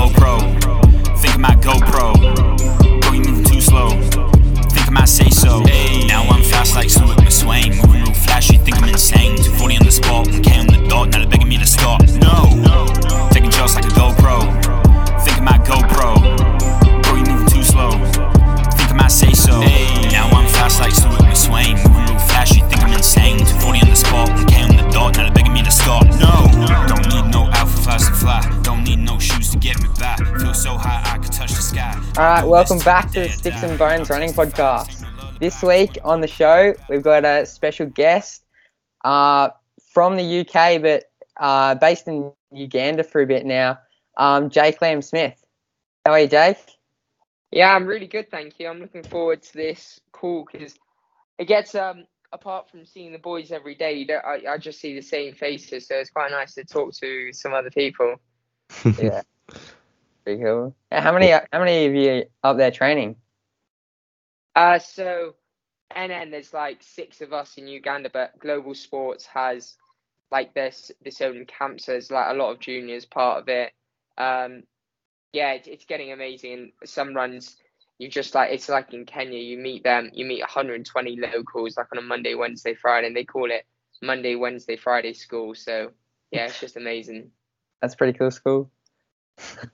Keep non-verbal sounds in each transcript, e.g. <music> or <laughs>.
GoPro. Think might GoPro. Bro, you moving too slow. Think might say so. Now I'm fast like Stewart McSweyn. Moving real flashy, think I'm insane. 240 on the spot, 1K on the dot. Now they're begging me to stop. No. Taking shots like a GoPro. Think might GoPro. Bro, you moving too slow. Think might say so. Now I'm fast like Stewart McSweyn. Moving real flashy, think I'm insane. 240 on the spot, 1K on the dot. Now they're begging me to stop. No. Don't need no alpha fast to fly. All right, welcome back to the Sticks and Bones Running Podcast. This week on the show, we've got a special guest uh, from the UK, but uh, based in Uganda for a bit now. Um, Jake Liam Smith. How are you, Jake? Yeah, I'm really good, thank you. I'm looking forward to this call because it gets um apart from seeing the boys every day, you don't, I, I just see the same faces, so it's quite nice to talk to some other people. <laughs> Yeah. Pretty cool. How many? How many of you up there training? Uh, so NN, there's like six of us in Uganda, but Global Sports has like this this own camp, so there's like a lot of juniors part of it. Um, yeah, it, it's getting amazing. Some runs you just like it's like in Kenya, you meet them, you meet 120 locals like on a Monday, Wednesday, Friday, and they call it Monday, Wednesday, Friday school. So yeah, it's just amazing. That's pretty cool school.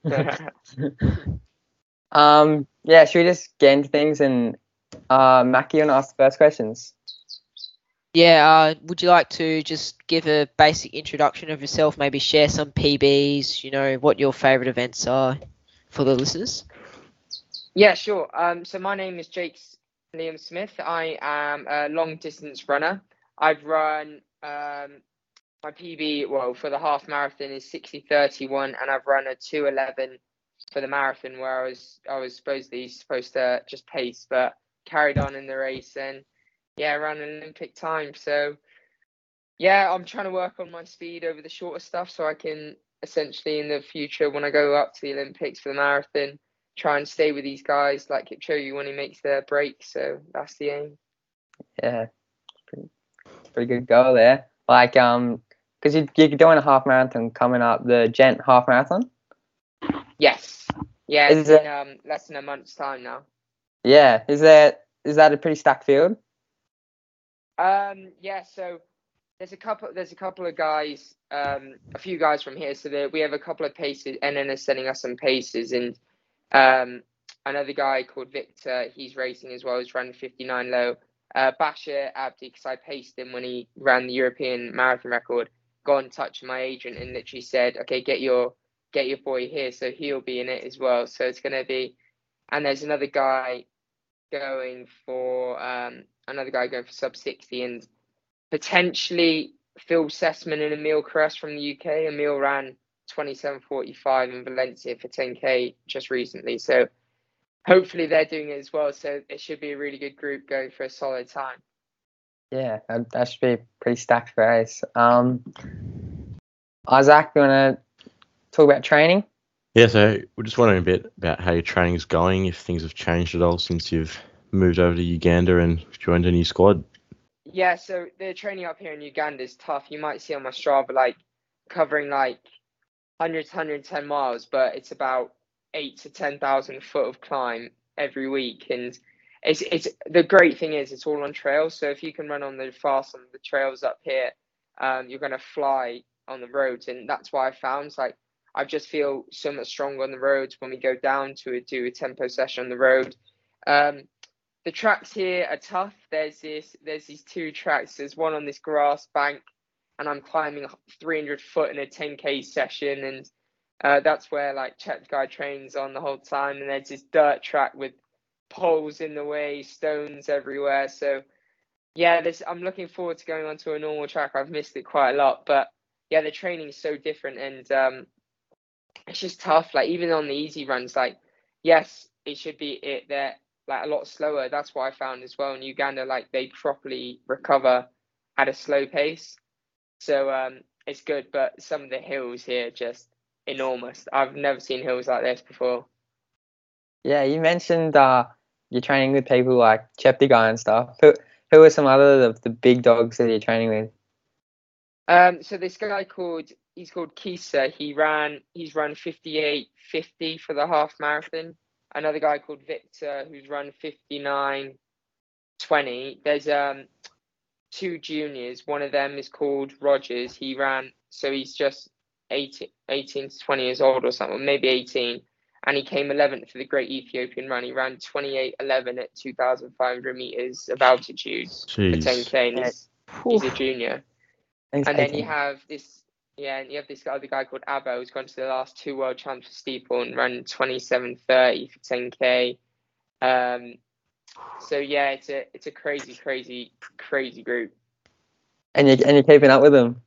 <laughs> um, yeah, should we just get into things and uh, Mackie, you want to ask the first questions? Yeah, uh, would you like to just give a basic introduction of yourself, maybe share some PBs, you know, what your favourite events are for the listeners? Yeah, sure. Um, so my name is Jake Liam Smith. I am a long distance runner. I've run um, my PB, well, for the half marathon is 60:31, and I've run a 2:11 for the marathon, where I was I was supposedly supposed to just pace, but carried on in the race and yeah, ran an Olympic time. So yeah, I'm trying to work on my speed over the shorter stuff, so I can essentially in the future when I go up to the Olympics for the marathon try and stay with these guys like Kipchoge when he makes their break. So that's the aim. Yeah, pretty, pretty good goal there. Like, um, because you, you're doing a half marathon coming up, the Gent half marathon. Yes. Yeah, Is um, less than a month's time now. Yeah, is that is that a pretty stacked field? Um, yeah, so there's a couple. There's a couple of guys, um, a few guys from here. So there, we have a couple of paces. NN is sending us some paces, and um, another guy called Victor. He's racing as well. He's running 59 low. Uh, Bashir Abdi, because I paced him when he ran the European marathon record. Got in touch with my agent and literally said, "Okay, get your get your boy here, so he'll be in it as well." So it's gonna be, and there's another guy going for um, another guy going for sub 60 and potentially Phil Sesemann and Emile Cairess from the UK. Emile ran 27.45 in Valencia for 10k just recently. So hopefully they're doing it as well. So it should be a really good group going for a solid time. Yeah, that, that should be a pretty stacked race. Um, Isaac, you want to talk about training? Yeah, so we're just wondering a bit about how your training is going, if things have changed at all since you've moved over to Uganda and joined a new squad. Yeah, so the training up here in Uganda is tough. You might see on my Strava like covering like 100 to 110 miles, but it's about eight to 10,000 foot of climb every week. And it's it's the great thing is it's all on trails. So if you can run on the fast on the trails up here, um, you're gonna fly on the roads, and that's why I found like I just feel so much stronger on the roads when we go down to a, do a tempo session on the road. Um, the tracks here are tough. There's this, there's these two tracks. There's one on this grass bank, and I'm climbing 300 foot in a 10k session, and uh, that's where like Cheptegei trains on the whole time. And there's this dirt track with poles in the way, stones everywhere. So yeah, this I'm looking forward to going onto a normal track. I've missed it quite a lot, but yeah, the training is so different, and um, it's just tough. Like even on the easy runs, like yes, it should be it they're like a lot slower. That's what I found as well in Uganda. Like they properly recover at a slow pace, so um, it's good. But some of the hills here just enormous. I've never seen hills like this before. Yeah, you mentioned uh, you're training with people like Cheptegei and stuff. Who who are some other of the big dogs that you're training with? Um, so this guy called he's called Kisa. He ran he's run 58.50 for the half marathon. Another guy called Victor who's run 59.20. There's um two juniors. One of them is called Rogers. He ran so he's just 18, 18 to 20 years old or something, maybe 18. And he came 11th for the Great Ethiopian Run. He ran 28.11 at 2,500 meters of altitude for 10k. And he's, he's a junior. He's And then you have this, yeah, and you have this other guy called Abbo who's gone to the last two world champs for steeple and run 27.30 for 10k. Um, so yeah, it's a it's a crazy, crazy, crazy group. and you and you're keeping up with him.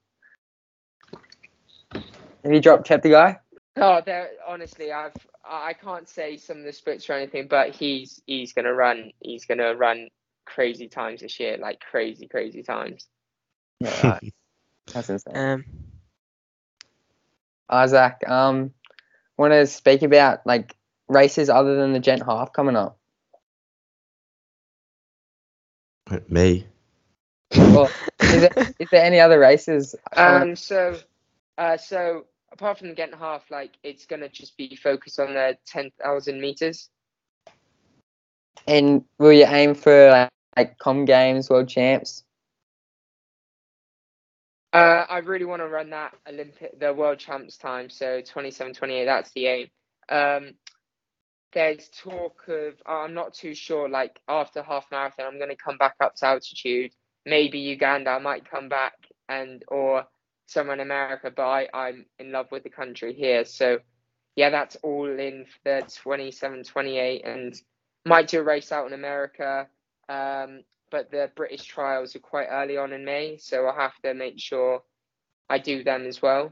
Have you dropped kept the guy? Oh, there. Honestly, I've I can't say some of the splits or anything, but he's he's gonna run. He's gonna run crazy times this year, like crazy, crazy times. Yeah, <laughs> right. that's insane. Um, Isaac, um, want to speak about like races other than the Gent Half coming up? Me. Well, is there, is there any other races? <laughs> Um. So, uh. So apart from getting half, like it's gonna just be focused on the ten thousand meters. and will you aim for like, like Com Games, World Champs? Uh, I really want to run that Olympic, the World Champs time. So 27, 28, that's the aim. Um, there's talk of, I'm not too sure, like after half marathon, I'm going to come back up to altitude. Maybe Uganda, I might come back and, or somewhere in America, but I, I'm in love with the country here. So yeah, that's all in for the 27, 28 and might do a race out in America. Um, but the British trials are quite early on in May, so I'll have to make sure I do them as well.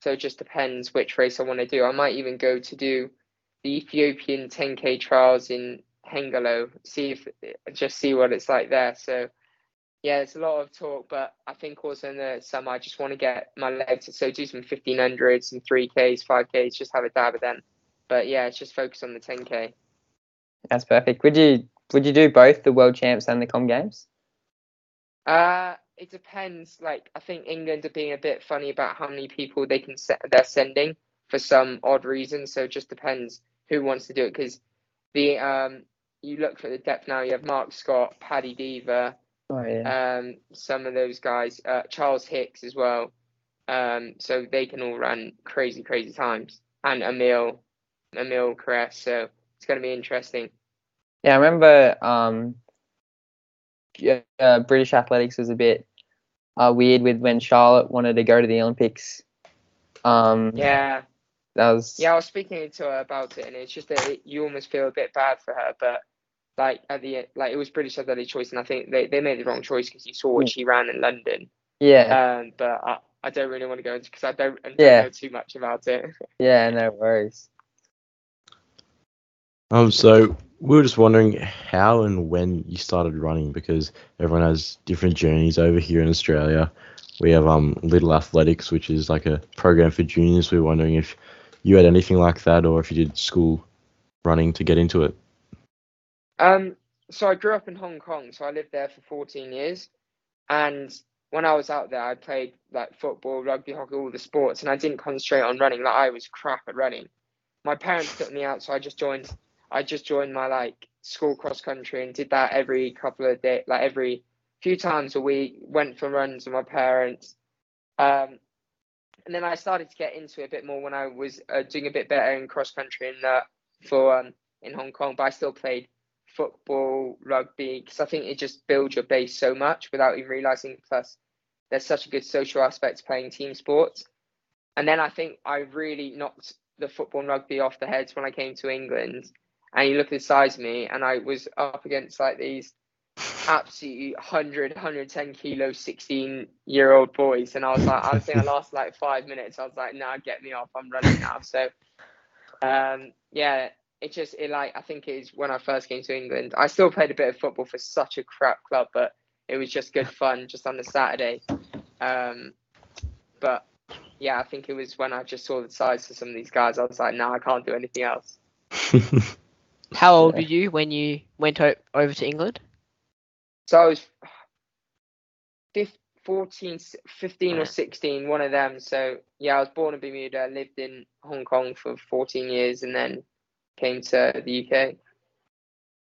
So it just depends which race I want to do. I might even go to do the Ethiopian 10k trials in Hengelo, see if just see what it's like there. So yeah, it's a lot of talk, but I think also in the summer I just want to get my legs. So do some 1500s, some 3ks, 5ks, just have a dab at them. But yeah, it's just focus on the 10k. That's perfect. Would you would you do both the World Champs and the Com Games? Uh, it depends. Like, I think England are being a bit funny about how many people they can set they're sending for some odd reason. So it just depends who wants to do it. Because the um, you look for the depth now. You have Mark Scott, Paddy Dever, Oh yeah. um, some of those guys, uh, Charles Hicks as well. Um, so they can all run crazy, crazy times. And Emile, Emile Cairess. So it's going to be interesting. Yeah, I remember um, yeah, uh, British athletics was a bit uh, weird with when Charlotte wanted to go to the Olympics. Um, Yeah. that was Yeah, I was speaking to her about it, and it's just that it, you almost feel a bit bad for her, but like at the end, like it was British athletic choice, and I think they, they made the wrong choice because you saw what Mm. she ran in London. yeah, Um, but I, I don't really want to go into because I don't, I don't Yeah. know too much about it. <laughs> yeah, no worries. Um, so we were just wondering how and when you started running because everyone has different journeys over here in Australia. We have um Little Athletics, which is like a program for juniors. We were wondering if you had anything like that or if you did school running to get into it. Um, so I grew up in Hong Kong, so I lived there for 14 years, and when I was out there, I played like football, rugby, hockey, all the sports, and I didn't concentrate on running. Like I was crap at running. My parents took me out, so I just joined. I just joined my like school cross country and did that every couple of days, like every few times a week. Went for runs with my parents, um, and then I started to get into it a bit more when I was uh, doing a bit better in cross country and uh, for um, in Hong Kong. But I still played football, rugby, because I think it just builds your base so much without even realizing. Plus, there's such a good social aspect to playing team sports. And then I think I really knocked the football and rugby off the heads when I came to England. And you look at the size of me, and I was up against like these absolutely 100, 110 kilo, 16 year old boys. And I was like, I think I <laughs> lasted like five minutes. I was like, nah, get me off. I'm running now. So, um, yeah, it just, it like, I think it is when I first came to England. I still played a bit of football for such a crap club, but it was just good fun just on the Saturday. Um, but yeah, I think it was when I just saw the size of some of these guys, I was like, no, I can't do anything else. <laughs> How old Yeah. were you when you went o- over to England? So I was fif- 14, 15 or 16, one of them. So yeah, I was born in Bermuda, lived in Hong Kong for 14 years, and then came to the UK.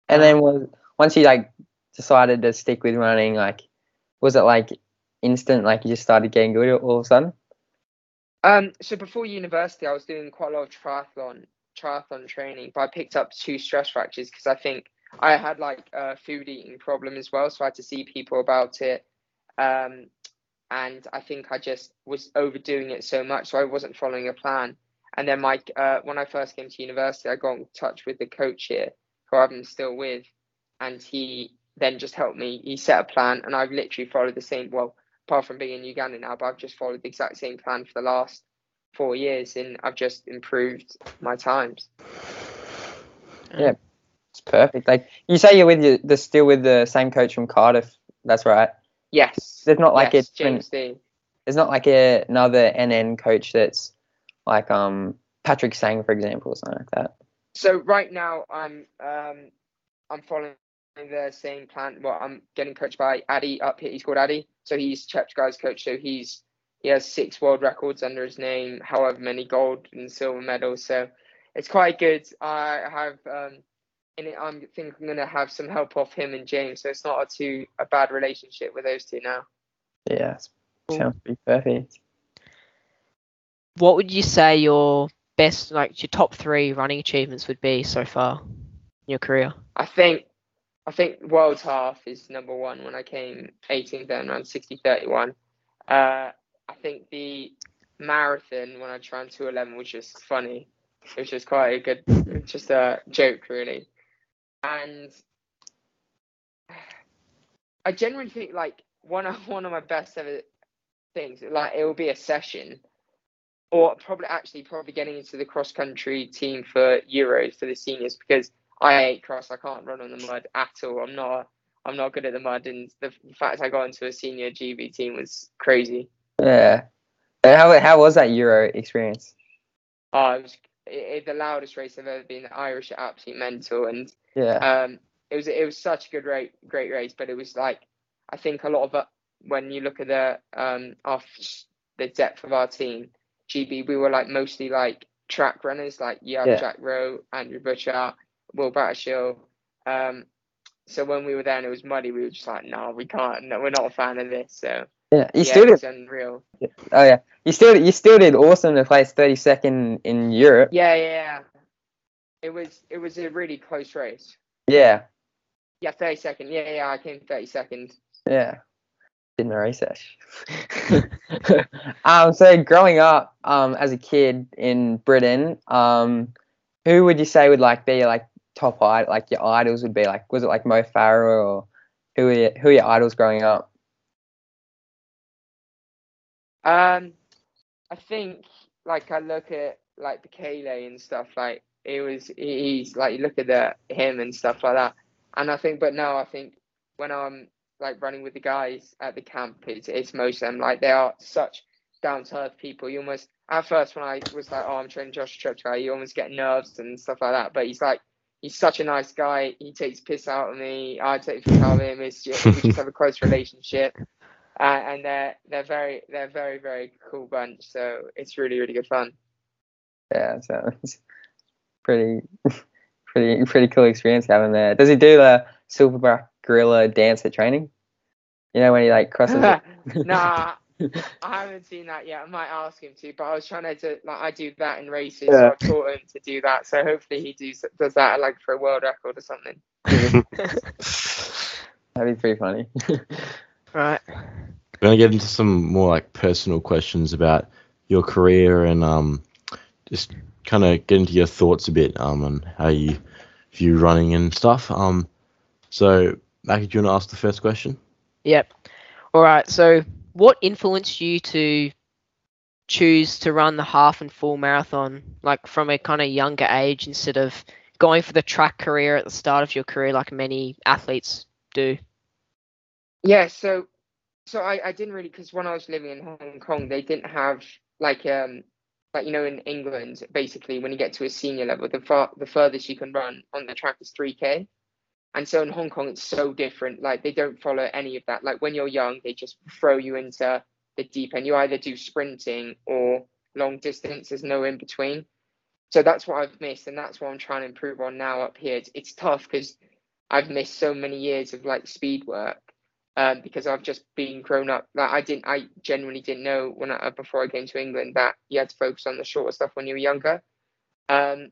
And then was once you like decided to stick with running, like was it like instant, like you just started getting good all of a sudden? Um, so before university, I was doing quite a lot of triathlon, triathlon training, but I picked up two stress fractures because I think I had like a food eating problem as well, so I had to see people about it. Um, and I think I just was overdoing it so much, so I wasn't following a plan. And then my uh, when I first came to university, I got in touch with the coach here, who I'm still with, and he then just helped me. He set a plan, and I've literally followed the same. Well, apart from being in Uganda now, but I've just followed the exact same plan for the last four years, and I've just improved my times. Yeah, it's perfect. Like you say, you're with your, the still with the same coach from Cardiff. That's right. Yes. There's not like yes, different- James D. There's not like a, another NN coach that's like um Patrick Sang, for example, or something like that. So right now I'm um I'm following the same plan. Well, I'm getting coached by Addy up here. He's called Addy, so he's Cheptegei's coach. So he's he has six world records under his name, however many gold and silver medals. So it's quite good. I have um it, I'm think I'm gonna have some help off him and James. So it's not a too a bad relationship with those two now. Yeah, sounds pretty perfect. What would you say your best, like your top three running achievements would be so far in your career? I think I think world half is number one when I came 18th then around 60 31. Uh, I think the marathon when I ran 211 was just funny. It was just quite a good, <laughs> just a joke really. And I genuinely think like one of <laughs> one of my best ever things, like it will be a session, or probably actually probably getting into the cross country team for Euros for the seniors because I hate cross. I can't run on the mud at all. I'm not. I'm not good at the mud, and the fact I got into a senior GB team was crazy. Yeah. Uh, How how was that Euro experience? Oh, it was it, it, the loudest race I've ever been. The Irish are absolutely mental, and Yeah. um, it was it was such a good rate, great race. But it was like I think a lot of it when you look at the um off the depth of our team, GB, we were like mostly like track runners. Like Yeah. Jack Rowe, Andrew Butchart, Will Battershill. Um, so when we were there and it was muddy, we were just like, no, we can't. No, we're not a fan of this. So yeah. You yeah, still did. unreal. Oh yeah. You still you still did awesome to place 32nd in Europe. Yeah, yeah, yeah. It was it was a really close race. Yeah. Yeah, thirty second. Yeah, yeah, I came thirty second. Yeah. Did my research. um, so growing up um, as a kid in Britain, um, who would you say would like be like top idol, like your idols would be like? Was it like Mo Farah or who are your, who your idols growing up? Um, I think like I look at like Bekele and stuff like it was he- he's like you look at the him and stuff like that, and I think but now I think when I'm like running with the guys at the camp, it's it's most of them like they are such down to earth people. You almost at first when I was like oh I'm training Josh guy, you almost get nerves and stuff like that, but he's like. He's such a nice guy. He takes piss out of me. I take piss out of him. It's just, we just have a close relationship <laughs> uh, and they're they're very they're very very cool bunch. So it's really really good fun. Yeah, so it's pretty <laughs> pretty pretty cool experience having there. Does he do the silverback gorilla dance at training? You know when he like crosses. it? <laughs> <laughs> nah, I haven't seen that yet. I might ask him to, but I was trying to do, like I do that in races, Yeah. so I've taught him to do that. So hopefully he do, does that like for a world record or something. <laughs> That'd be pretty funny. Right. We're gonna get into some more like personal questions about your career and um just kind of get into your thoughts a bit um on how you view running and stuff. Um, so Mackie, do you want to ask the first question? Yep. All right. So, what influenced you to choose to run the half and full marathon, like from a kind of younger age, instead of going for the track career at the start of your career, like many athletes do? Yeah, so so I, I didn't really because when I was living in Hong Kong, they didn't have like um like you know in England, basically when you get to a senior level, the far the furthest you can run on the track is three k, And so in Hong Kong, it's so different. Like they don't follow any of that. Like when you're young, they just throw you into the deep end. You either do sprinting or long distance. There's no in between. So that's what I've missed, and that's what I'm trying to improve on now up here. It's, it's tough because I've missed so many years of like speed work um, because I've just been grown up. Like I didn't, I genuinely didn't know when I before I came to England that you had to focus on the shorter stuff when you were younger. Um,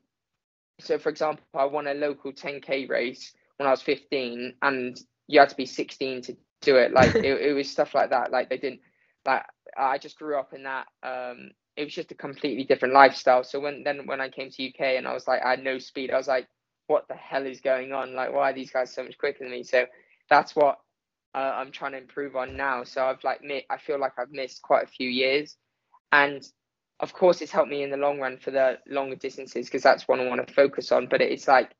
so for example, I won a local 10k race when I was 15, and you had to be 16 to do it. Like <laughs> it, it was stuff like that. Like they didn't. Like I just grew up in that. Um, it was just a completely different lifestyle. So when then when I came to UK and I was like I had no speed, I was like, what the hell is going on? Like why are these guys so much quicker than me? So that's what uh, I'm trying to improve on now. So I've like I feel like I've missed quite a few years, and of course it's helped me in the long run for the longer distances because that's what I want to focus on. But it's like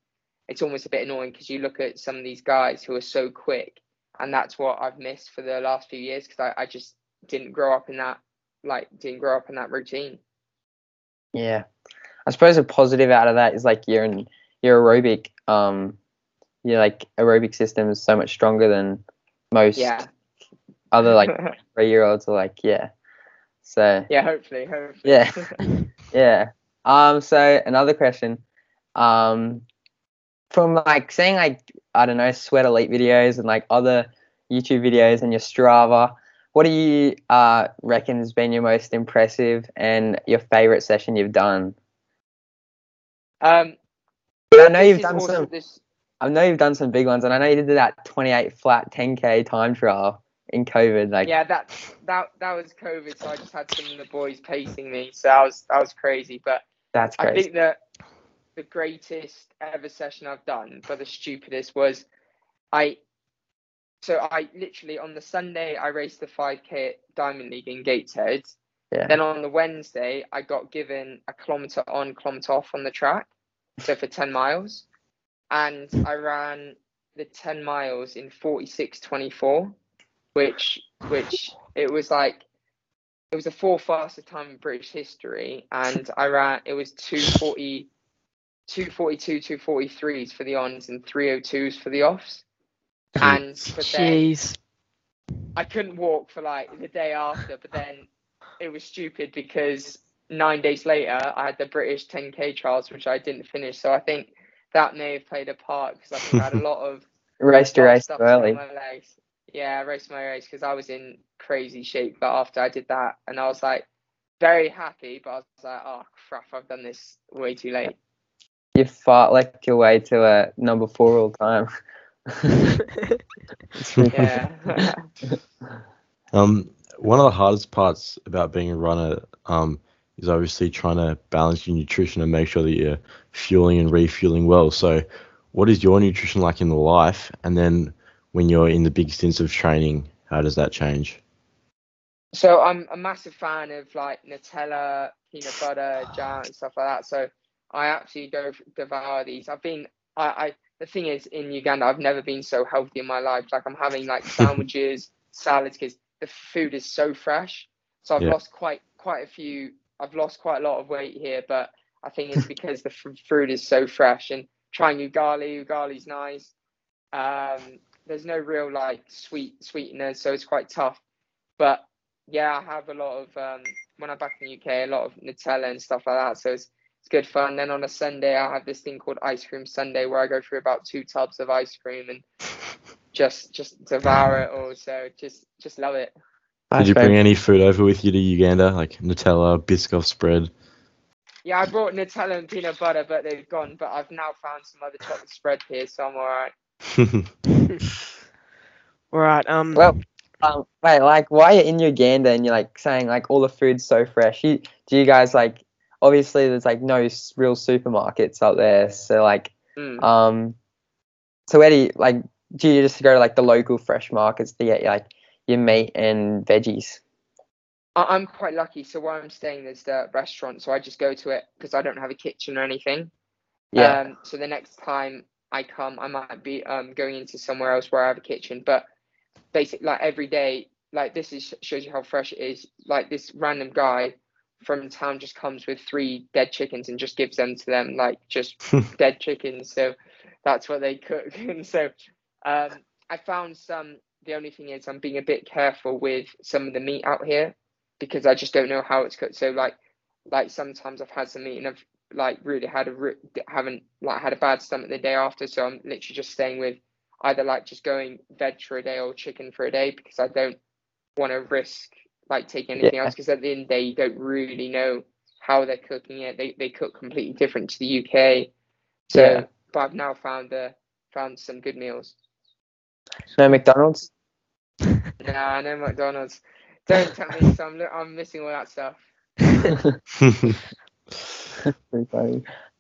it's almost a bit annoying because you look at some of these guys who are so quick, and that's what I've missed for the last few years because I, I just didn't grow up in that like didn't grow up in that routine. Yeah, I suppose a positive out of that is like your your aerobic um your like aerobic system is so much stronger than most Yeah. other like <laughs> three year olds are like yeah. So yeah, hopefully, hopefully. Yeah. <laughs> yeah. Um. So another question. Um. From like seeing like I don't know sweat elite videos and like other YouTube videos and your Strava, what do you uh reckon has been your most impressive and your favorite session you've done? um, I know you've done some. This, I know you've done some big ones, and I know you did that 28 flat 10k time trial in COVID. Like, yeah, that that that was COVID, so I just had some of the boys pacing me, so that was that was crazy. But that's I think that the greatest ever session I've done, but the stupidest was I. So I literally on the Sunday I raced the 5k at Diamond League in Gateshead. Yeah. Then on the Wednesday I got given a kilometer on, kilometer off on the track, so for 10 miles, and I ran the 10 miles in 46:24, which which it was like it was the fourth fastest time in British history, and I ran it was 240, 242, 243s for the ons and 302s for the offs. And but then Jeez. I couldn't walk for like the day after, but then it was stupid because nine days later I had the British 10k trials, which I didn't finish. So I think that may have played a part because I think I had a <laughs> lot of race to race stuff too on early. my legs. Yeah, I raced my race because I was in crazy shape. But after I did that, and I was like very happy, but I was like, oh crap, I've done this way too late. You fart like your way to a number four all time. <laughs> Yeah. <laughs> Um, one of the hardest parts about being a runner um, is obviously trying to balance your nutrition and make sure that you're fueling and refueling well. So, what is your nutrition like in the life? And then when you're in the big stints of training, how does that change? So I'm a massive fan of like Nutella, peanut butter, jam, and stuff like that. So I actually go devour these. I've been, I, I, the thing is, in Uganda, I've never been so healthy in my life. Like I'm having like <laughs> sandwiches, salads, because the food is so fresh. So I've Yeah. lost quite, quite a few. I've lost quite a lot of weight here, but I think it's <laughs> because the f- food is so fresh. And trying ugali, ugali's nice. Um, there's no real like sweet sweeteners, so it's quite tough. But yeah, I have a lot of um, when I'm back in the UK, a lot of Nutella and stuff like that. So it's it's good fun. Then on a Sunday, I have this thing called Ice Cream Sunday, where I go through about two tubs of ice cream and <laughs> just just devour it all. So just just love it. Did you bring any food over with you to Uganda, like Nutella, Biscoff spread? Yeah, I brought Nutella and peanut butter, but they've gone. But I've now found some other chocolate spread here, so I'm alright. <laughs> Right. Um. Well, um, wait, like, why you're in Uganda and you're like saying like all the food's so fresh? You, do you guys like? Obviously, there's like no real supermarkets out there, so like, Mm. um, so where do you like? Do you just go to like the local fresh markets to get like your meat and veggies? I'm quite lucky. So where I'm staying, there's the restaurant, so I just go to it because I don't have a kitchen or anything. Yeah, Um, so the next time I come, I might be um going into somewhere else where I have a kitchen. But basically, like every day, like this is shows you how fresh it is. Like this random guy from town just comes with three dead chickens and just gives them to them, like just <laughs> dead chickens. So that's what they cook. <laughs> And so um, I found some. The only thing is, I'm being a bit careful with some of the meat out here because I just don't know how it's cooked. So like, like sometimes I've had some meat and I've like really had a re- haven't like had a bad stomach the day after. So I'm literally just staying with either like just going veg for a day or chicken for a day because I don't want to risk like take anything Yeah. else because at the end of the day you don't really know how they're cooking it. They they cook completely different to the UK. So Yeah. but I've now found uh, found some good meals. No McDonald's. <laughs> Nah, no McDonald's. Don't tell me. So I'm I'm missing all that stuff. <laughs>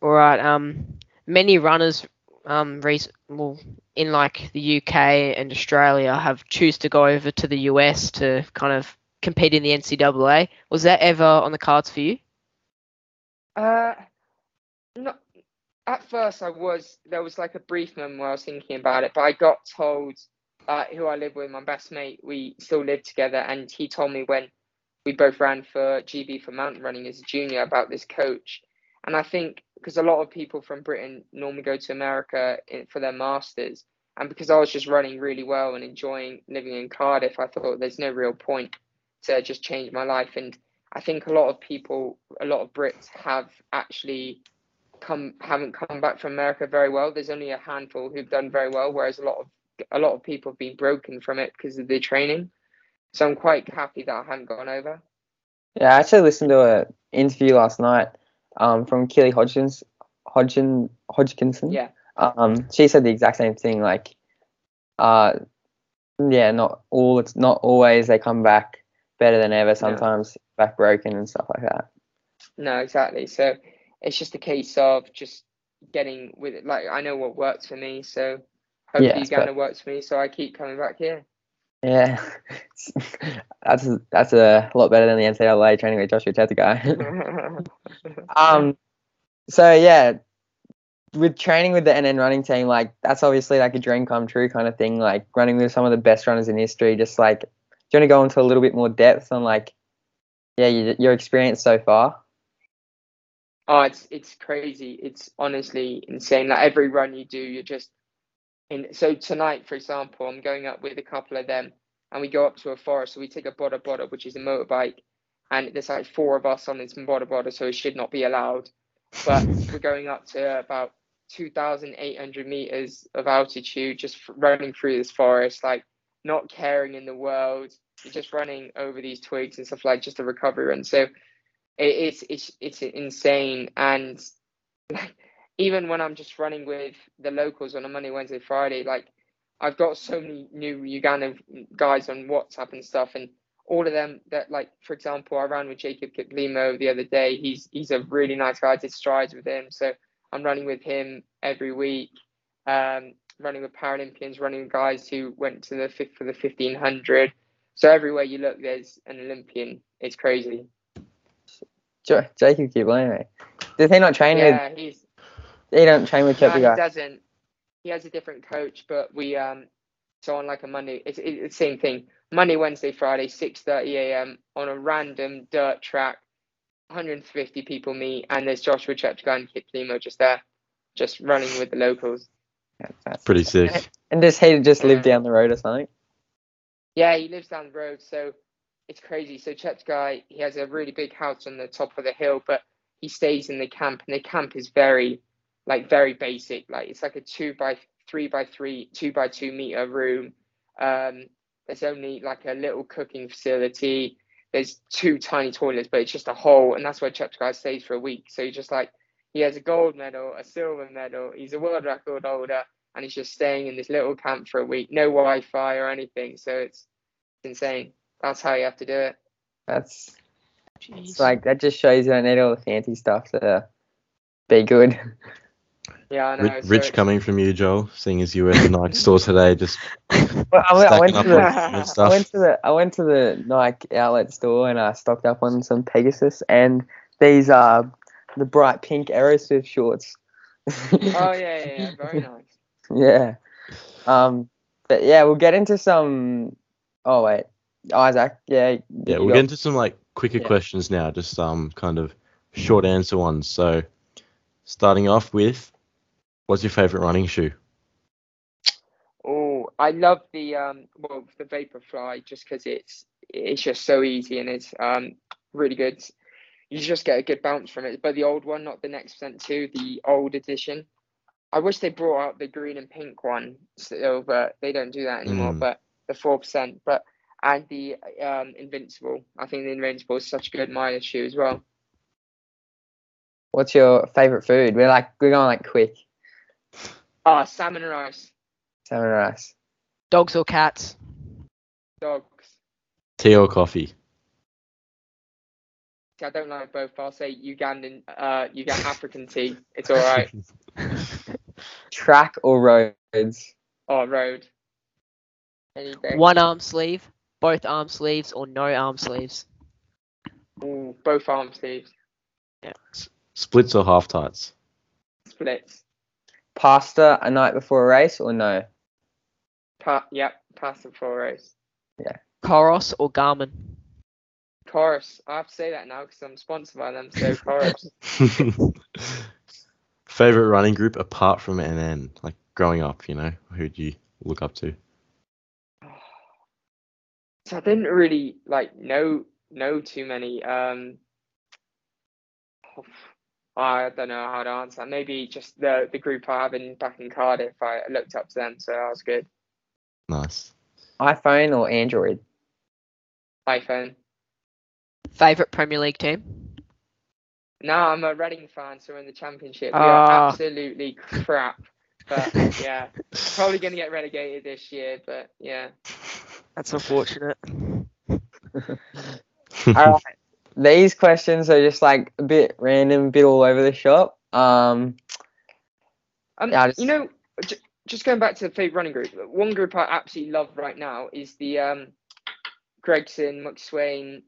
All right. Um, many runners, um, rec- well, in like the UK and Australia, have choose to go over to the US to kind of compete in the NCAA. Was that ever on the cards for you? Uh, not at first. I was there was like a brief moment where I was thinking about it, but I got told uh, who I live with, my best mate, we still live together, and he told me when we both ran for GB for mountain running as a junior about this coach, and I think because a lot of people from Britain normally go to America in, for their masters, and because I was just running really well and enjoying living in Cardiff, I thought there's no real point to just change my life and. I think a lot of people, a lot of Brits have actually come haven't come back from America very well. There's only a handful who've done very well, whereas a lot of a lot of people have been broken from it because of the training. So I'm quite happy that I haven't gone over. Yeah, I actually listened to a interview last night um, from Keely Hodgins, Hodgkin, Hodgkinson. Yeah. Um, she said the exact same thing. Like, uh, yeah, not all. It's not always they come back better than ever. Sometimes back broken and stuff like that. No, exactly. So it's just a case of just getting with it. Like I know what works for me, so hopefully Yeah, Uganda works for me. So I keep coming back here. Yeah, <laughs> that's that's a lot better than the NCAA training with Joshua Cheptegei. <laughs> um, so yeah, with training with the NN running team, like that's obviously like a dream come true kind of thing. Like running with some of the best runners in history. Just like, do you want to go into a little bit more depth on like, yeah, your, your experience so far? Oh, it's it's crazy. It's honestly insane. Like every run you do, you're just in. So tonight, for example, I'm going up with a couple of them, and we go up to a forest. So we take a boda boda, which is a motorbike, and there's like four of us on this boda boda, so it should not be allowed. But <laughs> we're going up to about 2,800 meters of altitude, just running through this forest, like not caring in the world. You're just running over these twigs and stuff like just a recovery run. So it, it's it's it's insane and like even when i'm just running with the locals on a monday wednesday friday like i've got so many new ugandan guys on whatsapp and stuff and all of them that like for example i ran with jacob kiplimo the other day he's he's a really nice guy i did strides with him so i'm running with him every week um running with paralympians running with guys who went to the fifth for the 1500 so everywhere you look there's an olympian it's crazy Jo- Jacob Kiplimo. Does he not train yeah he's? He don't train with No, he doesn't. He has a different coach, but we um so on like a Monday, it's, it's the same thing. Monday, Wednesday, Friday, six thirty a.m. on a random dirt track. 150 people meet, and there's Joshua Cheptegei and Kip Limo just there, just running with the locals. Yeah, that's- Pretty sick. And does he just live down the road or something? Yeah, he lives down the road, so it's crazy. So Cheptegei, he has a really big house on the top of the hill, but he stays in the camp, and the camp is very, like, very basic. Like, it's like a two by three by three, two by two meter room. Um, there's only like a little cooking facility. There's two tiny toilets, but it's just a hole, and that's where Cheptegei stays for a week. So he's just like, he has a gold medal, a silver medal. He's a world record holder, and he's just staying in this little camp for a week. No Wi-Fi or anything, so it's insane. That's how you have to do it. That's Jeez. it's like that just shows you don't need all the fancy stuff to be good. Yeah, I know. Rich, so rich coming from you, Joel, seeing as you were at the Nike store today, just <laughs> Well, I, went- I went to the I went to the I went to the Nike outlet store and I stocked up on some Pegasus and these uh the bright pink AeroSwift shorts. <laughs> Oh yeah, yeah, yeah, very <laughs> nice. yeah. Um but yeah, we'll get into some oh wait. Isaac, yeah. Yeah, we'll got- get into some like quicker Yeah. questions now, just um kind of short answer ones. So starting off with What's your favorite running shoe? Oh, I love the um well the Vaporfly just because it's it's just so easy and it's um really good. You just get a good bounce from it. But the old one, not the Next Percent Two, the old edition. I wish they brought out the green and pink one still, but they don't do that anymore. Mm. But the four percent, but and the um Invincible. I think the Invincible is such a good mileage shoe as well. What's your favorite food? We're like we're going like quick. Ah, salmon rice, Salmon rice. Dogs or cats? dogs. Tea or coffee? See, I don't like both. I'll say Ugandan, uh, Ugandan <laughs> African tea. It's all right. <laughs> Track or roads? Oh, road. Any day. One arm sleeve, both arm sleeves, or no arm sleeves? Ooh, both arm sleeves, Yeah. Splits or half tights? splits. Pasta a night before a race or no? Pa- yep, pass the four race. Yeah. Coros or Garmin? Coros. I have to say that now because I'm sponsored by them. So Coros. <laughs> <laughs> favorite running group apart from NN? Like growing up, you know, who'd you look up to? <sighs> so I didn't really like know know too many. Um, <sighs> I don't know how to answer. Maybe just the the group I have in back in Cardiff. I looked up to them, so that was good. Nice. iPhone or Android? iPhone. Favorite Premier League team? No, I'm a Reading fan, so we're in the Championship. We Ah. are absolutely crap. But <laughs> yeah, probably going to get relegated this year. But yeah, That's unfortunate. <laughs> All right. These questions are just like a bit random, a bit all over the shop. Um, um, Yeah, just- you know, j- just going back to the favorite running group. One group I absolutely love right now is the um, Gregson, McSweyn.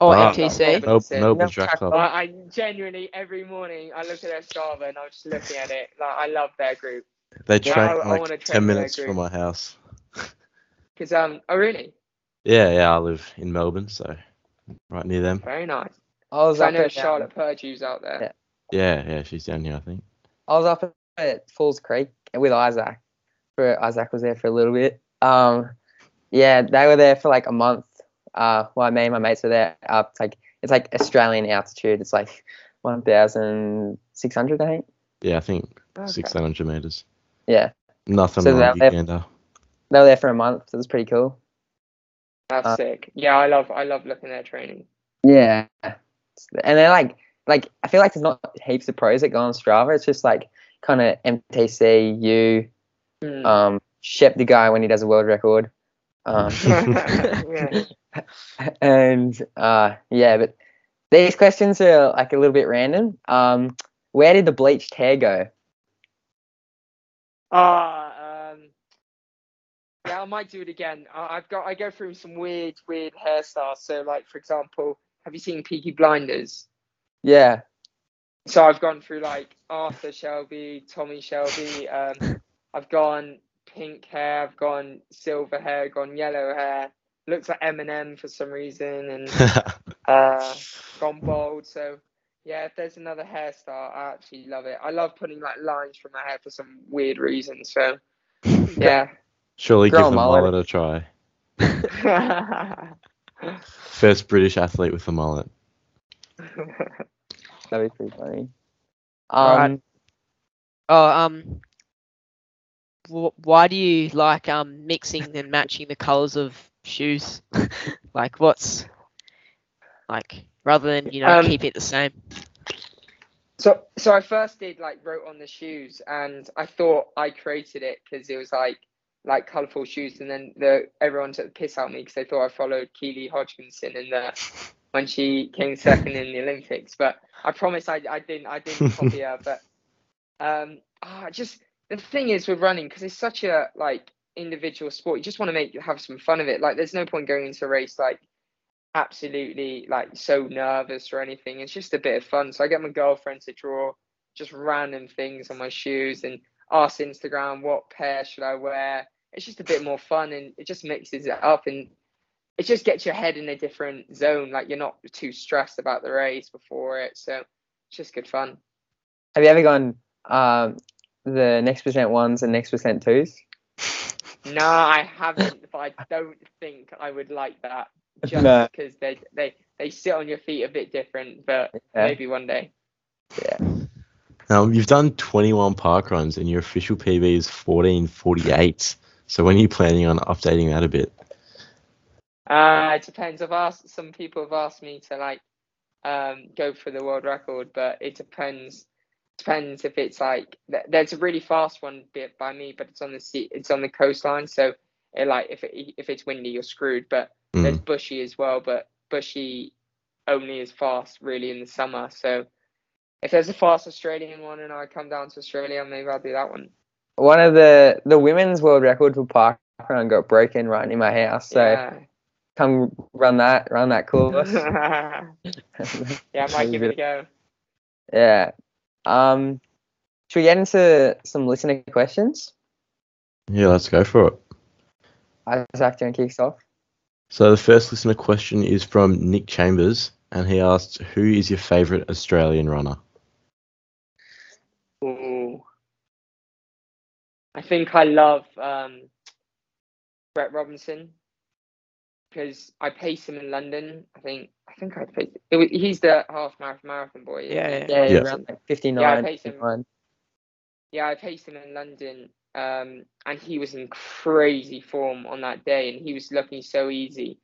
Oh, Ah. MTC. Nope, Robinson. nope, No, track track club. I, I genuinely every morning I look at their Strava and I'm just looking at it. Like I love their group They Yeah, train I- I like wanna train ten with that minutes from my house. <laughs> because um oh really Yeah, yeah, I live in Melbourne, so right near them. very nice. I was 'Cause I up know at um, Charlotte Purdue's out there. Yeah. Yeah, yeah, she's down here, I think. I was up at Falls Creek with Isaac. For Isaac was there for a little bit. Um, yeah, they were there for like a month. Uh, well, me and my mates were there. Up it's like it's like Australian altitude. It's like one thousand six hundred, I think. Yeah, I think Okay. six seven hundred meters. Yeah, Nothing So like they're- Uganda. they were there for a month. So it was pretty cool. That's Uh, sick. Yeah, I love I love looking at their training. Yeah, and they're like like I feel like there's not heaps of pros that go on Strava. It's just like kind of MTC, you, Hmm. um, Cheptegei when he does a world record. Um, <laughs> Yeah. <laughs> and uh, yeah, but these questions are like a little bit random. Um, where did the bleached hair go? Ah, um, yeah, I might do it again. I, I've got I go through some weird weird hairstyles. So like for example, have you seen Peaky Blinders? Yeah, So I've gone through like Arthur Shelby, Tommy Shelby. Um, <laughs> I've gone pink hair. I've gone silver hair. Gone yellow hair. Looks like Eminem for some reason, and <laughs> uh, gone bald. So yeah, if there's another hairstyle, I actually love it. I love putting like lines from my hair for some weird reason. So <laughs> yeah. Surely Grow give a the mullet. mullet a try. <laughs> First British athlete with a mullet. that'd be pretty funny. Right. Um, Oh, um, why do you like um mixing and matching the colors of shoes? <laughs> like, what's like rather than you know Um, keep it the same? So, so I first did like wrote on the shoes, and I thought I created it because it was like like colourful shoes, and then the everyone took the piss out of me because they thought I followed Keely Hodgkinson in the when she came second in the Olympics. But I promise I, I didn't I didn't copy her. But um, ah, just the thing is with running because it's such a like individual sport. You just want to make have some fun of it. Like, there's no point going into a race like absolutely like so nervous or anything. It's just a bit of fun. So I get my girlfriend to draw just random things on my shoes and ask Instagram what pair should I wear. It's just a bit more fun and it just mixes it up and it just gets your head in a different zone. Like you're not too stressed about the race before it. So it's just good fun. have you ever gone um, the next percent ones and next percent twos? No, I haven't, but I don't think I would like that. Just No. because they they they sit on your feet a bit different, but Yeah. maybe one day. Yeah. Um, you've done 21 park runs and your official PB is 14:48. So when are you planning on updating that a bit? Uh, it depends. I've asked some people have asked me to like um go for the world record, but it depends. Depends if it's like there's a really fast one bit by me, but it's on the sea, it's on the coastline, so it like if it, if it's windy, you're screwed. But there's Mm. bushy as well, but bushy only is fast really in the summer. So if there's a fast Australian one and I come down to Australia, maybe I'll do that one. One of the the women's world record for park run got broken right near my house. So yeah. come run that, run that course. <laughs> yeah, I might give it a go. <laughs> yeah. Um, should we get into some listener questions? Yeah, let's go for it. Isaac, do you want kick us off? So the first listener question is from Nick Chambers, and he asks, "Who is your favourite Australian runner?" Ooh. I think I love um, Brett Robinson because I pace him in London. I think I think I pace. It was, he's the half marathon marathon boy. Yeah, yeah. Yeah, Yeah. around like 59. yeah, paced him. Yeah, I paced him in London, um, and he was in crazy form on that day, and he was looking so easy.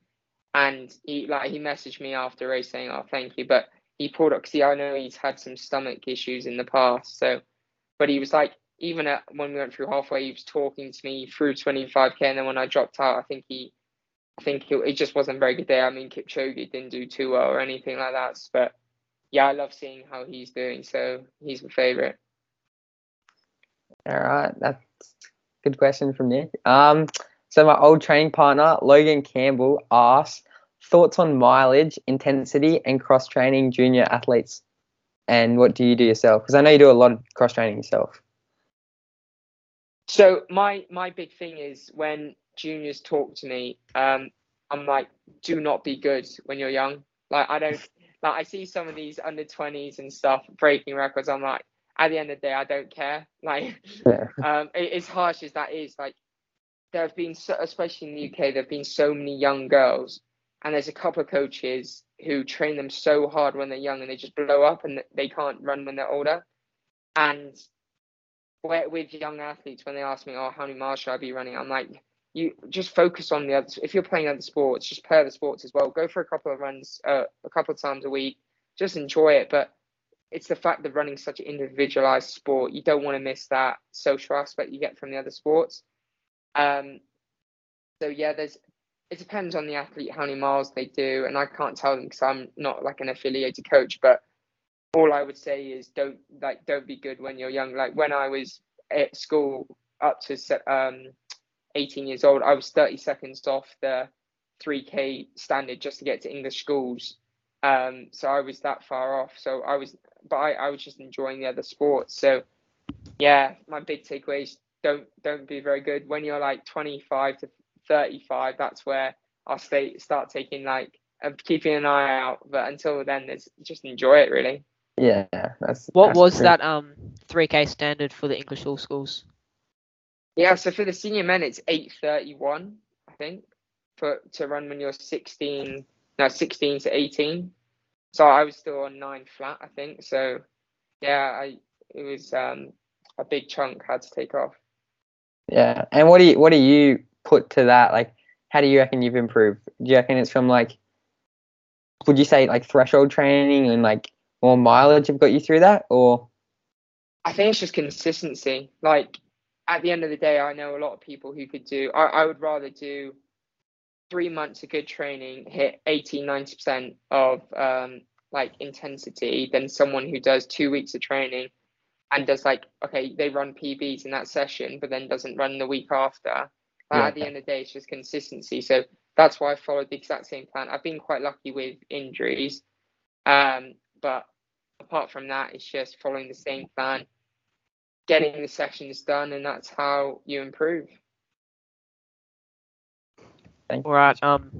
And he like he messaged me after race saying, "Oh, thank you," but he pulled up because I know he's had some stomach issues in the past. So, but he was like, even at, when we went through halfway, he was talking to me through 25k, and then when I dropped out, I think he, I think he, it just wasn't a very good day. I mean, Kipchoge didn't do too well or anything like that, but yeah, I love seeing how he's doing. So he's my favorite. All right, that's a good question from Nick. Um, so my old training partner Logan Campbell asks thoughts on mileage, intensity, and cross training junior athletes, and what do you do yourself? Because I know you do a lot of cross training yourself. So my my big thing is when juniors talk to me, um, I'm like, do not be good when you're young. Like I don't <laughs> like I see some of these under twenties and stuff breaking records. I'm like, at the end of the day, I don't care. <laughs> Like, Yeah. um, it, as harsh as that is, like there have been so, especially in the UK, there have been so many young girls, and there's a couple of coaches who train them so hard when they're young and they just blow up and they can't run when they're older. And with young athletes, when they ask me, "Oh, how many miles should I be running?" I'm like, you just focus on the other. If you're playing other sports, just play other sports as well. Go for a couple of runs, uh, a couple of times a week. Just enjoy it. But it's the fact that running such an individualized sport, you don't want to miss that social aspect you get from the other sports. Um, so yeah, there's. It depends on the athlete how many miles they do, and I can't tell them because I'm not like an affiliated coach. But all I would say is don't like don't be good when you're young. Like when I was at school up to um 18 years old, I was 30 seconds off the 3k standard just to get to English schools. Um, so I was that far off. So I was, but I, I was just enjoying the other sports. So yeah, my big takeaway is don't don't be very good when you're like 25 to 35. That's where I'll stay start taking like uh, keeping an eye out. But until then, there's just enjoy it really. Yeah, that's What that's was true. that um 3K standard for the English all schools? Yeah, so for the senior men, it's eight thirty-one, I think, for to run when you're sixteen, no, sixteen to eighteen. So I was still on nine flat, I think. So yeah, I it was um a big chunk had to take off. Yeah, and what do you what do you put to that? Like, how do you reckon you've improved? Do you reckon it's from like, would you say like threshold training and like more mileage have got you through that, or I think it's just consistency. Like at the end of the day, I know a lot of people who could do. I, I would rather do three months of good training, hit 80, 90 percent of um, like intensity, than someone who does two weeks of training and does like okay, they run PBs in that session, but then doesn't run the week after. Like, Yeah. At the end of the day, it's just consistency. So that's why I followed the exact same plan. I've been quite lucky with injuries, um, but apart from that, it's just following the same plan, getting the sessions done, and that's how you improve. Thank All right. Um,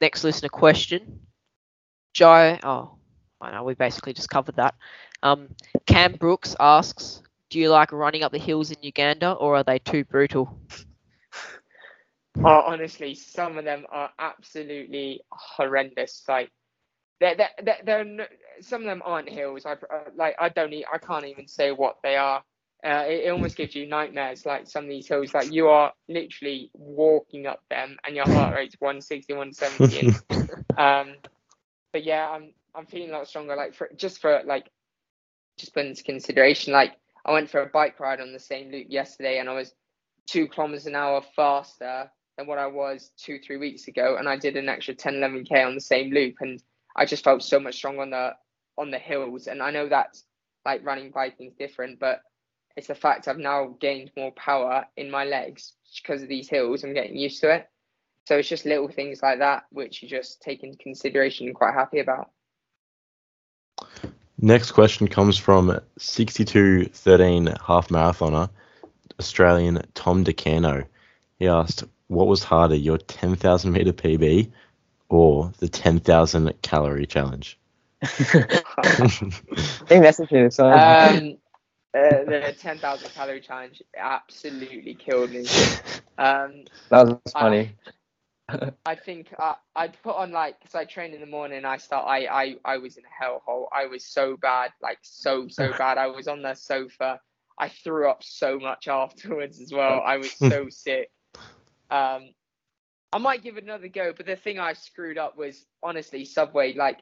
next listener question. Jai. Oh, I know we basically just covered that. Um, Cam Brooks asks, do you like running up the hills in Uganda, or are they too brutal? Oh, honestly, some of them are absolutely horrendous. Like, they're, they're, they're, they're no, some of them aren't hills. I like I don't I can't even say what they are. Uh, it, it almost gives you nightmares. Like some of these hills, like you are literally walking up them, and your heart rate's 160, 170. <laughs> um, but yeah, I'm I'm feeling a lot stronger. Like for just for like, just put into consideration. Like I went for a bike ride on the same loop yesterday, and I was two kilometers an hour faster than what I was two three weeks ago, and I did an extra 10 11k on the same loop, and I just felt so much stronger on the on the hills. And I know that's like running biking is different, but it's the fact I've now gained more power in my legs because of these hills. I'm getting used to it. So it's just little things like that which you just take into consideration and quite happy about. Next question comes from 6213 half marathoner, Australian Tom DeCano. He asked, What was harder, your 10,000 meter PB or the 10,000 calorie challenge? <laughs> <laughs> I messaged that's the truth. So Um, <laughs> uh, the 10,000 calorie challenge absolutely killed me. Um, that was funny. I think uh, I'd put on like because I train in the morning. I start. I I I was in a hellhole. I was so bad, like so so bad. I was on the sofa. I threw up so much afterwards as well. I was so sick. Um, I might give it another go, but the thing I screwed up was honestly Subway. Like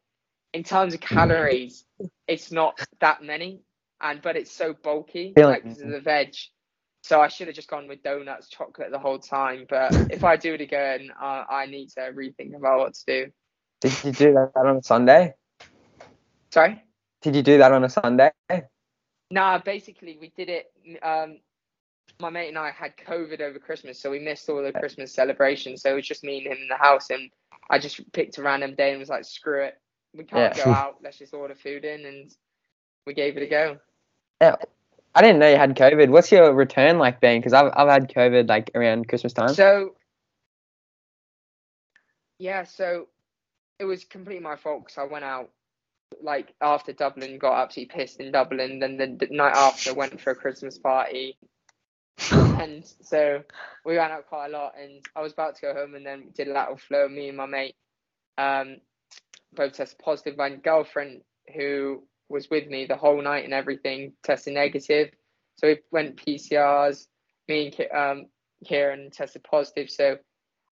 in terms of calories, it's not that many, and but it's so bulky, like like- because of the veg. So I should have just gone with donuts, chocolate the whole time. But <laughs> if I do it again, uh, I need to rethink about what to do. Did you do that on a Sunday? Sorry. Did you do that on a Sunday? Nah, basically we did it. Um, my mate and I had COVID over Christmas, so we missed all the Christmas celebrations. So it was just me and him in the house, and I just picked a random day and was like, "Screw it, we can't Yeah. go <laughs> out. Let's just order food in," and we gave it a go. Yeah. I didn't know you had COVID. What's your return like then? Because I've I've had COVID like around Christmas time. So, yeah, so it was completely my fault because I went out like after Dublin, got absolutely pissed in Dublin. Then the, the night after, went for a Christmas party, <laughs> and so we went out quite a lot. And I was about to go home, and then did a lateral flow. Me and my mate um, both tested positive. My girlfriend, who was with me the whole night and everything, tested negative. So we went PCRs. Me and um, Kieran tested positive. So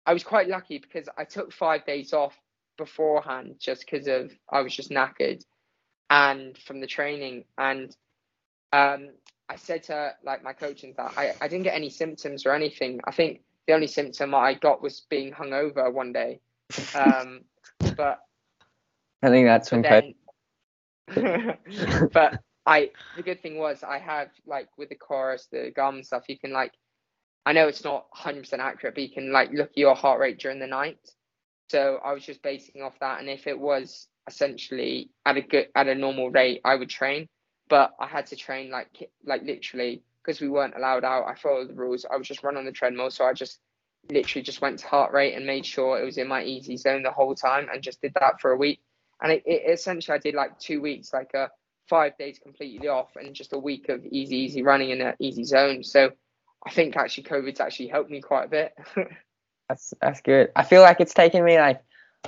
I was quite lucky because I took five days off beforehand just because of I was just knackered and from the training and um I said to like my coach and that I, I didn't get any symptoms or anything. I think the only symptom I got was being hungover one day. <laughs> Um but I think that's when but <laughs> but I the good thing was I have like with the Coros, the gum stuff, you can like I know it's not 100% accurate, but you can like look at your heart rate during the night. So I was just basing off that, and if it was essentially at a good at a normal rate, I would train. But I had to train like like literally because we weren't allowed out. I followed the rules. I would just run on the treadmill, so I just literally just went to heart rate and made sure it was in my easy zone the whole time, and just did that for a week. And it, it essentially I did like two weeks, like a five days completely off, and just a week of easy easy running in an easy zone. So I think actually COVID's actually helped me quite a bit. <laughs> That's that's good. I feel like it's taken me like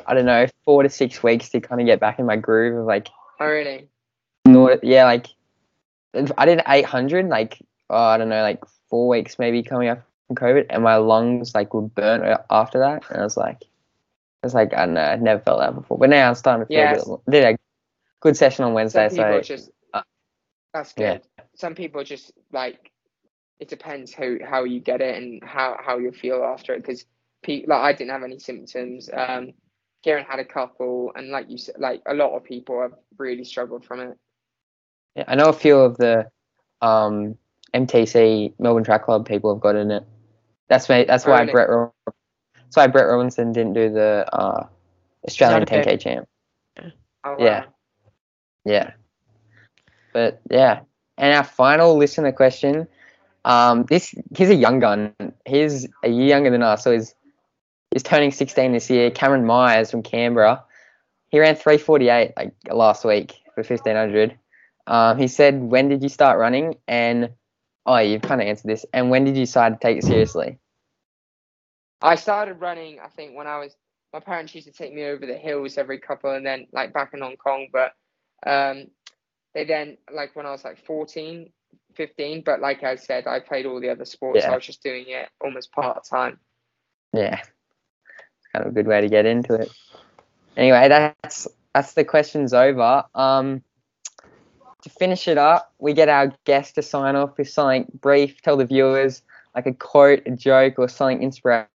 I don't know four to six weeks to kind of get back in my groove of like oh really? yeah like I did 800 like oh, I don't know like four weeks maybe coming up from COVID and my lungs like were burnt after that and I was like it's like I don't know I'd never felt that before but now I'm starting to feel Yes. a bit, did a good session on Some Wednesday people so just uh, that's yeah. good. Some people just like it depends how how you get it and how how you feel after it because pe- like I didn't have any symptoms. Um, Kieran had a couple, and like you said, like a lot of people have really struggled from it. Yeah, I know a few of the um, MTC Melbourne Track Club people have got in it. That's me. That's Oh, why really? Brett. That's why Brett Robinson didn't do the uh, Australian Is that a 10k champ. Oh, Yeah. Yeah. But yeah, and our final listener question. Um, this he's a young gun. He's a year younger than us, so he's he's turning 16 this year. Cameron Myers from Canberra. He ran 348 like last week for 1500. Um, he said, "When did you start running?" And oh, you've kind of answered this. And when did you decide to take it seriously? I started running, I think, when I was. My parents used to take me over the hills every couple, and then like back in Hong Kong. But um, they then like when I was like 14, 15. But like I said, I played all the other sports. So Yeah. I was just doing it almost part time. Yeah, it's kind of a good way to get into it. Anyway, that's that's the questions over. Um, to finish it up, we get our guest to sign off with something brief. Tell the viewers like a quote, a joke, or something inspirational.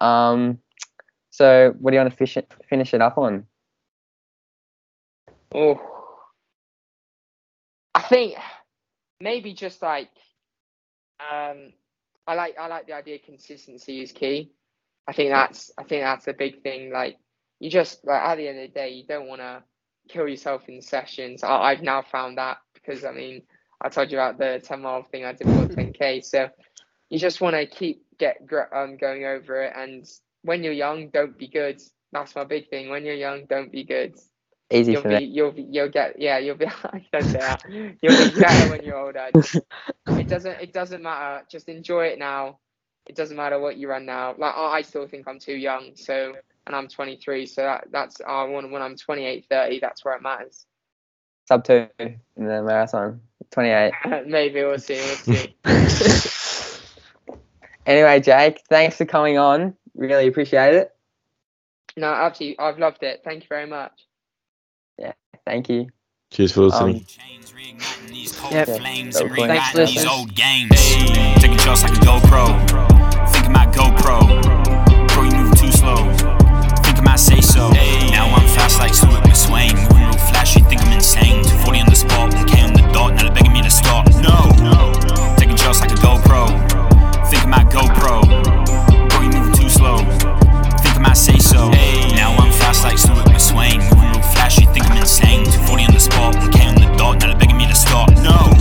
Um, so what do you want to fish it, finish it up on? Oh, I think maybe just like um, I like I like the idea consistency is key. I think that's I think that's a big thing. Like you just like at the end of the day, you don't want to kill yourself in sessions. I, I've now found that because I mean I told you about the ten mile thing I did for <laughs> ten k. So you just want to keep get um going over it. And when you're young, don't be good. That's my big thing. When you're young, don't be good Easy you'll for be me. you'll be you'll get yeah you'll be <laughs> don't say that you'll be better when you're older it doesn't it doesn't matter just enjoy it now it doesn't matter what you run now like I I still think I'm too young so and I'm 23 so that, that's I want when I'm 28 30 that's where it matters Sub two in the marathon, 28. <laughs> maybe we'll see we'll <laughs> see Anyway, Jake, thanks for coming on. Really appreciate it. No, absolutely. I've loved it. Thank you very much. Yeah, thank you. Cheers for listening. Um, yep. Thanks for listening. These old games. Taking shots like a GoPro. Think about GoPro. Bro, you move too slow. Think say so. Now I'm fast like Stewart McSweyn. Moving real flashy, think I'm insane. 240 on the spot, on the dot. Now they're begging me to stop. No. Taking shots like a GoPro. Think my GoPro. Bro, you moving too slow. Think my say so. Hey, now I'm fast like Stewart McSweyn. Moving real you think I'm insane. 240 on the spot, 1K on the dot. Now they're begging me to stop. No.